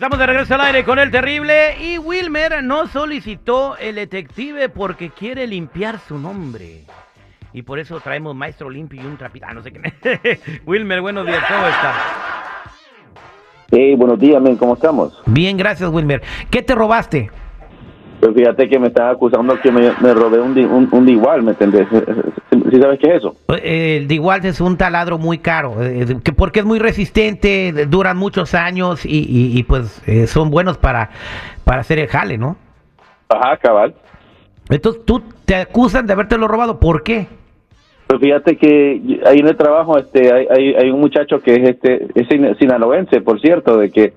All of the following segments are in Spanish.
Estamos de regreso al aire con el terrible y Wilmer no solicitó el detective porque quiere limpiar su nombre. Y por eso traemos maestro limpio y un trapito. Ah, no sé qué. Wilmer, buenos días, ¿cómo está? Sí, buenos días, men, ¿cómo estamos? Bien, gracias, Wilmer. ¿Qué te robaste? Pues fíjate que me estás acusando que me, me robé un, un, igual, ¿me entendés? ¿Sí sabes qué es eso? Eh, El de igual es un taladro muy caro, eh, que porque es muy resistente, duran muchos años y, y- y, pues eh, son buenos para, para hacer el jale, ¿no? Ajá, cabal. Entonces tú te acusan de habértelo robado, ¿por qué? Pues fíjate que ahí en el trabajo este, hay, hay, hay un muchacho que es este es sin- sinaloense, por cierto, de que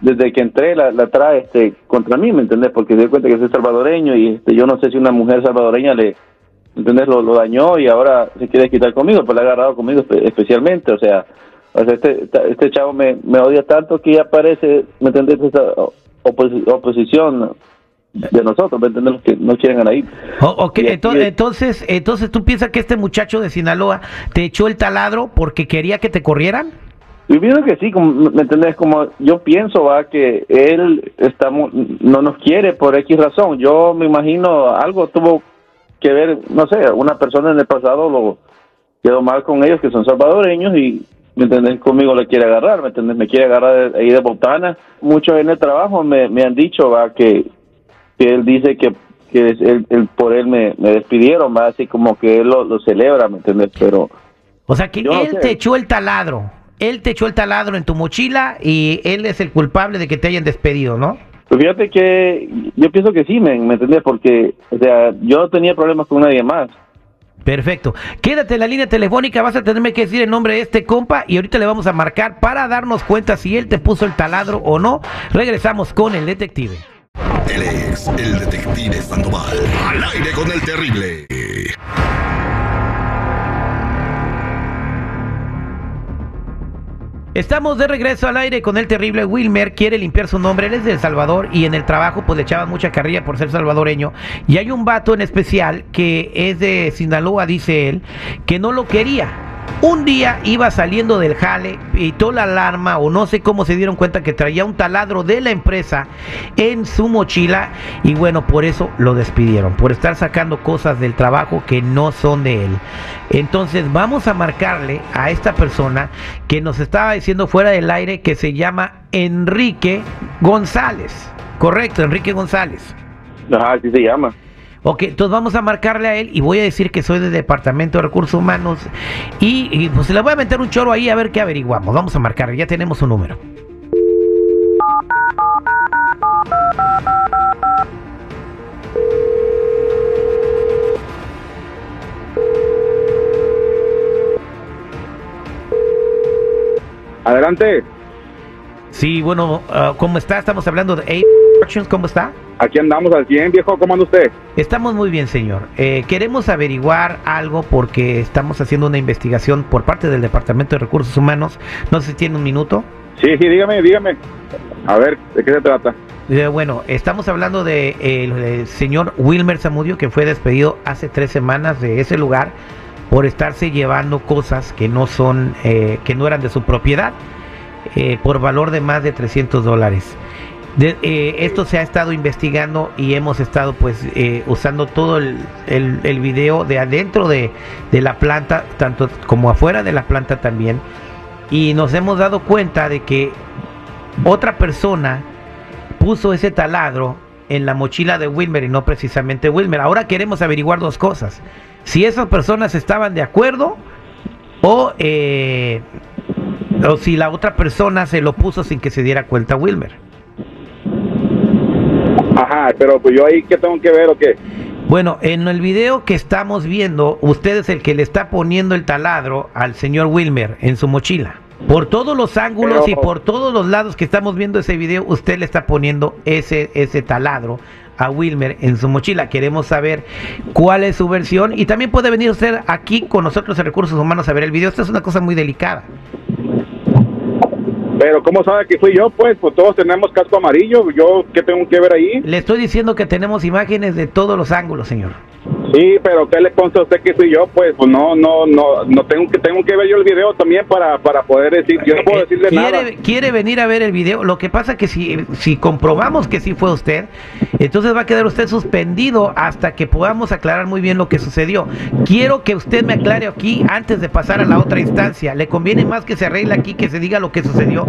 desde que entré la, la trae este, contra mí, ¿me entendés? Porque se dio cuenta que soy salvadoreño y este, yo no sé si una mujer salvadoreña le, ¿me entendés? Lo, lo dañó y ahora se quiere quitar conmigo, pues la ha agarrado conmigo espe- especialmente, o sea, o sea este, este chavo me, me odia tanto que ya parece, ¿me entendés? Esa oposi- oposición de nosotros, ¿me entendés? Los que no quieren ganar ahí. O- ok, Y- ento- y- entonces, entonces tú piensas que este muchacho de Sinaloa te echó el taladro porque quería que te corrieran? Yo pienso que sí, como, ¿me entendés? Como yo pienso, va, que él estamos, no nos quiere por X razón. Yo me imagino algo tuvo que ver, no sé, una persona en el pasado lo quedó mal con ellos que son salvadoreños y, ¿me entendés? Conmigo le quiere agarrar, ¿me entendés? Me quiere agarrar ahí de botana. Muchos en el trabajo me, me han dicho, va, que, que él dice que que es él, él- por él me, me despidieron, va, así como que él lo, lo celebra, ¿me entendés? Pero... O sea, que no él sé. te echó el taladro. Él te echó el taladro en tu mochila y él es el culpable de que te hayan despedido, ¿no? Pues fíjate que yo pienso que sí, ¿me, me entendés? Porque, o sea, yo no tenía problemas con nadie más. Perfecto. Quédate en la línea telefónica, vas a tenerme que decir el nombre de este compa y ahorita le vamos a marcar para darnos cuenta si él te puso el taladro o no. Regresamos con el detective. Él es el detective Sandoval. Al aire con el terrible. Estamos de regreso al aire con el terrible Wilmer, quiere limpiar su nombre, él es de El Salvador y en el trabajo pues le echaban mucha carrilla por ser salvadoreño y hay un vato en especial que es de Sinaloa, dice él, que no lo quería. Un día iba saliendo del jale, pitó la alarma o no sé cómo se dieron cuenta que traía un taladro de la empresa en su mochila y bueno, por eso lo despidieron, por estar sacando cosas del trabajo que no son de él. Entonces vamos a marcarle a esta persona que nos estaba diciendo fuera del aire que se llama Enrique González. Correcto, Enrique González. Ajá, así se llama. Ok, entonces vamos a marcarle a él y voy a decir que soy del Departamento de Recursos Humanos y, y, pues le voy a meter un choro ahí a ver qué averiguamos. Vamos a marcarle, ya tenemos su número. Adelante, Sí, bueno, ah, ¿cómo está? Estamos hablando de ¿cómo está? aquí andamos al 100, viejo, ¿cómo anda usted? Estamos muy bien, señor. Eh, queremos averiguar algo porque estamos haciendo una investigación por parte del Departamento de Recursos Humanos. No sé si tiene un minuto. Sí, sí, dígame, dígame. A ver, ¿de qué se trata? Eh, bueno, estamos hablando de, eh, el, eh, señor Wilmer Zamudio que fue despedido hace tres semanas de ese lugar por estarse llevando cosas que no son, eh, que no eran de su propiedad, eh, por valor de más de 300 dólares. De- eh, esto se ha estado investigando y hemos estado pues eh, usando todo el, video de adentro de, de la planta, tanto como afuera de la planta también. Y nos hemos dado cuenta de que otra persona puso ese taladro en la mochila de Wilmer y no precisamente Wilmer. Ahora queremos averiguar dos cosas. Si esas personas estaban de acuerdo o, eh, o si la otra persona se lo puso sin que se diera cuenta Wilmer. Ajá, pero pues yo ahí, ¿qué tengo que ver o qué? Bueno, en el video que estamos viendo, usted es el que le está poniendo el taladro al señor Wilmer en su mochila. Por todos los ángulos Pero- y por todos los lados que estamos viendo ese video, usted le está poniendo ese, ese taladro a Wilmer en su mochila. Queremos saber cuál es su versión y también puede venir usted aquí con nosotros en Recursos Humanos a ver el video. Esta es una cosa muy delicada. Pero ¿cómo sabe que fui yo? Pues, pues todos tenemos casco amarillo, yo, ¿qué tengo que ver ahí? Le estoy diciendo que tenemos imágenes de todos los ángulos, señor. Sí, pero ¿qué le consta a usted que soy yo? Pues, pues no, no, no, no tengo que tengo que ver yo el video también para, para poder decir, yo no puedo Eh, decirle quiere, nada. quiere venir a ver el video. Lo que pasa que si, si comprobamos que sí fue usted, entonces va a quedar usted suspendido hasta que podamos aclarar muy bien lo que sucedió. Quiero que usted me aclare aquí antes de pasar a la otra instancia. Le conviene más que se arregle aquí, que se diga lo que sucedió,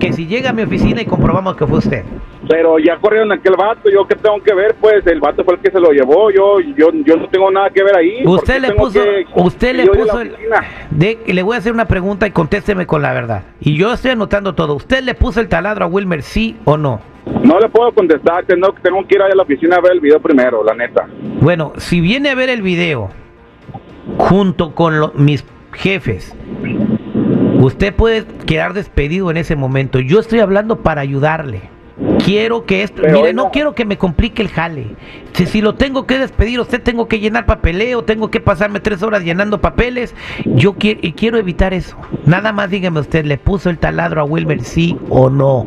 que si llega a mi oficina y comprobamos que fue usted. Pero ya corrieron aquel vato, yo qué tengo que ver, pues el vato fue el que se lo llevó, yo, yo, yo no tengo nada que ver ahí. ¿por Usted le puso, que- usted le puso, el- oficina? de, le voy a hacer una pregunta y contésteme con la verdad. Y yo estoy anotando todo. ¿Usted le puso el taladro a Wilmer, sí o no? No le puedo contestar, tengo, tengo que ir a la oficina a ver el video primero, la neta. Bueno, si viene a ver el video junto con lo- mis jefes, usted puede quedar despedido en ese momento. Yo estoy hablando para ayudarle. Quiero que esto, Pero mire, no no- quiero que me complique el jale. Si, si lo tengo que despedir, usted tengo que llenar papeleo, tengo que pasarme tres horas llenando papeles. Yo quiero, y quiero evitar eso. Nada más dígame usted, ¿le puso el taladro a Wilmer, sí o no?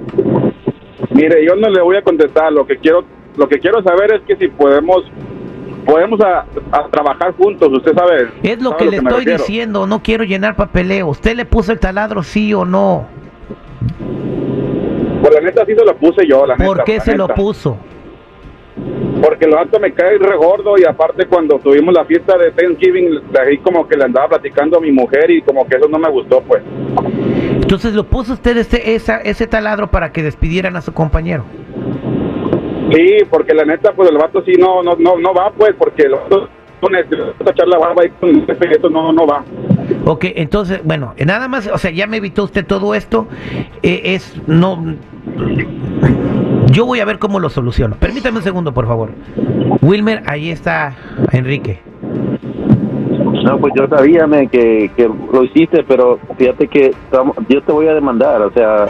Mire, yo no le voy a contestar, lo que quiero, lo que quiero saber es que si podemos, podemos a, a trabajar juntos, usted sabe. Es lo sabe que le estoy refiero. diciendo, no quiero llenar papeleo. ¿Usted le puso el taladro, sí o no? La neta sí se lo puse yo, la neta. ¿Por qué se lo puso? Porque el vato me cae re gordo y aparte cuando tuvimos la fiesta de Thanksgiving, ahí como que le andaba platicando a mi mujer y como que eso no me gustó, pues. Entonces lo puso usted ese, esa, ese taladro para que despidieran a su compañero. Sí, porque la neta, pues el vato sí no, no, no, no va, pues, porque el vato no necesita echar la barba y con el jefe y eso no, no va. Ok, entonces, bueno, nada más, o sea, ya me evitó usted todo esto. eh, es, no. Yo voy a ver cómo lo soluciono. Permítame un segundo, por favor. Wilmer, ahí está Enrique. No, pues yo sabía que, que lo hiciste, pero fíjate que yo te voy a demandar, o sea,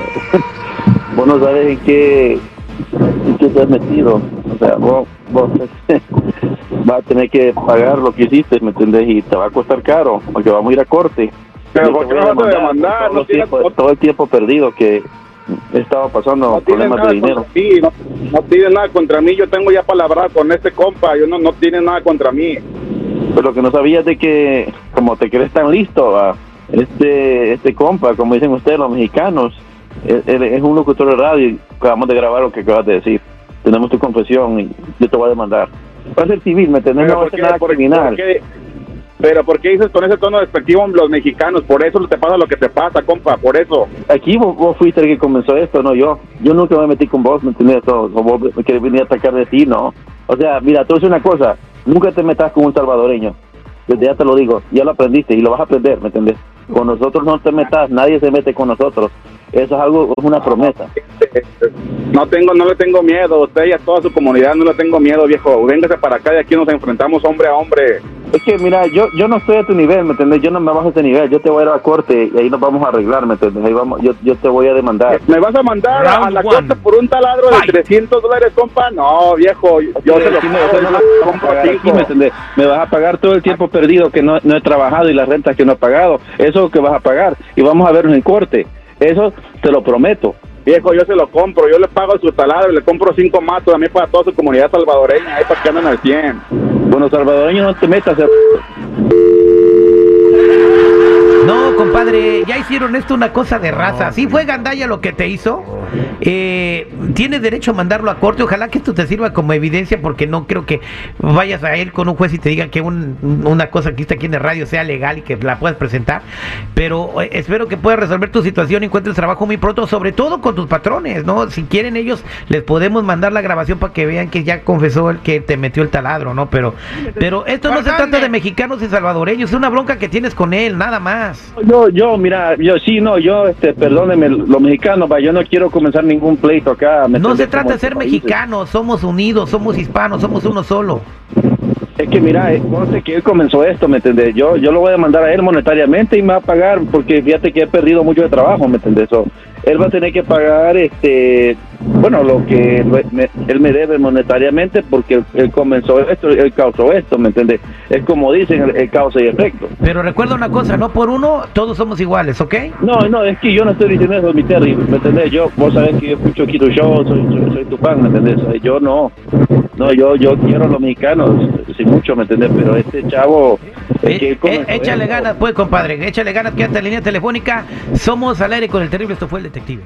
vos no sabes en qué, en qué te has metido, o sea, vos, vos vas a tener que pagar lo que hiciste, ¿me entendés? Y te va a costar caro, porque vamos a ir a corte. Pero ¿por qué a vas a demandar todo, No el tienes- tiempo, todo el tiempo perdido que he estado pasando No problemas de dinero. no, no tiene nada contra mí, yo tengo ya palabra con este compa, yo no, no tiene nada contra mí. Pero lo que no sabías de que, como te crees tan listo, va, este este compa, como dicen ustedes los mexicanos, él es un locutor de radio y acabamos de grabar lo que acabas de decir. Tenemos tu confesión y yo te voy a demandar. Va a ser civil, ¿me entendés? No va a ¿por ser nada criminal. pero ¿por qué dices con ese tono despectivo los mexicanos? Por eso te pasa lo que te pasa, compa, por eso. Aquí vos, vos fuiste el que comenzó esto, no yo. Yo nunca me metí con vos, ¿me entendés? O, vos me querés venir a atacar de ti, ¿no? O sea, mira, a decir una cosa. Nunca te metas con un salvadoreño. Desde ya te lo digo. Ya lo aprendiste y lo vas a aprender, ¿me entendés? Con nosotros no te metas, nadie se mete con nosotros. Eso es algo, es una promesa. No tengo, no le tengo miedo, usted y a toda su comunidad no le tengo miedo, viejo. Véngase para acá y aquí nos enfrentamos hombre a hombre. Es que, mira, yo yo no estoy a tu nivel, ¿me entendés? Yo no me bajo a ese nivel. Yo te voy a ir a la corte y ahí nos vamos a arreglar, ¿me entendés? Ahí vamos, yo, yo te voy a demandar. ¿Me vas a mandar a, la one. corte por un taladro de Fight. 300 dólares, compa? No, viejo, yo se lo me-. Me vas a pagar todo el tiempo perdido que no, no he trabajado y las rentas que no he pagado. Eso es lo que vas a pagar y vamos a vernos en corte. Eso te lo prometo. Viejo, yo se lo compro, yo le pago su taladro y le compro cinco más también para toda su comunidad salvadoreña, ahí para que anden al 100. Bueno, salvadoreño, no te metas. eh. No, compadre, ya hicieron esto una cosa de raza. Sí fue Gandaya lo que te hizo. Eh, tienes derecho a mandarlo a corte. Ojalá que esto te sirva como evidencia porque no creo que vayas a ir con un juez y te diga que un- una cosa que está aquí en el radio sea legal y que la puedas presentar. Pero eh, espero que puedas resolver tu situación y encuentres trabajo muy pronto, sobre todo con tus patrones, ¿no? Si quieren ellos, les podemos mandar la grabación para que vean que ya confesó el que te metió el taladro, ¿no? Pero, pero esto no se trata de mexicanos y salvadoreños, es una bronca que tienes con él, nada más. Yo, yo, mira, yo sí, no, yo, este, perdóneme, los mexicanos, yo no quiero comenzar ningún pleito acá. ¿me No se trata de ser países. mexicanos, somos unidos, somos hispanos, somos uno solo. Es que mira, eh, conste que él comenzó esto, ¿me entendés? Yo, yo lo voy a demandar a él monetariamente y me va a pagar porque fíjate que he perdido mucho de trabajo, ¿me entendés? So, él va a tener que pagar, este, bueno, lo que lo- me- él me debe monetariamente porque él, él comenzó esto, él causó esto, ¿me entendés? Es como dicen, el, el causa y efecto. Pero recuerda una cosa, no por uno, todos somos iguales, ¿ok? No, no, es que yo no estoy diciendo eso, mi Terry, ¿me entendés? Yo, vos sabés que yo escucho aquí tu show, soy, soy, soy tu fan, ¿me entendés? Yo no. No, yo yo quiero a los mexicanos, sí mucho, ¿me entiendes? Pero este chavo... es que Eh, eh, échale ganas, pues, compadre. Échale ganas, quédate en línea telefónica. Somos al aire con el terrible. Esto fue el detective.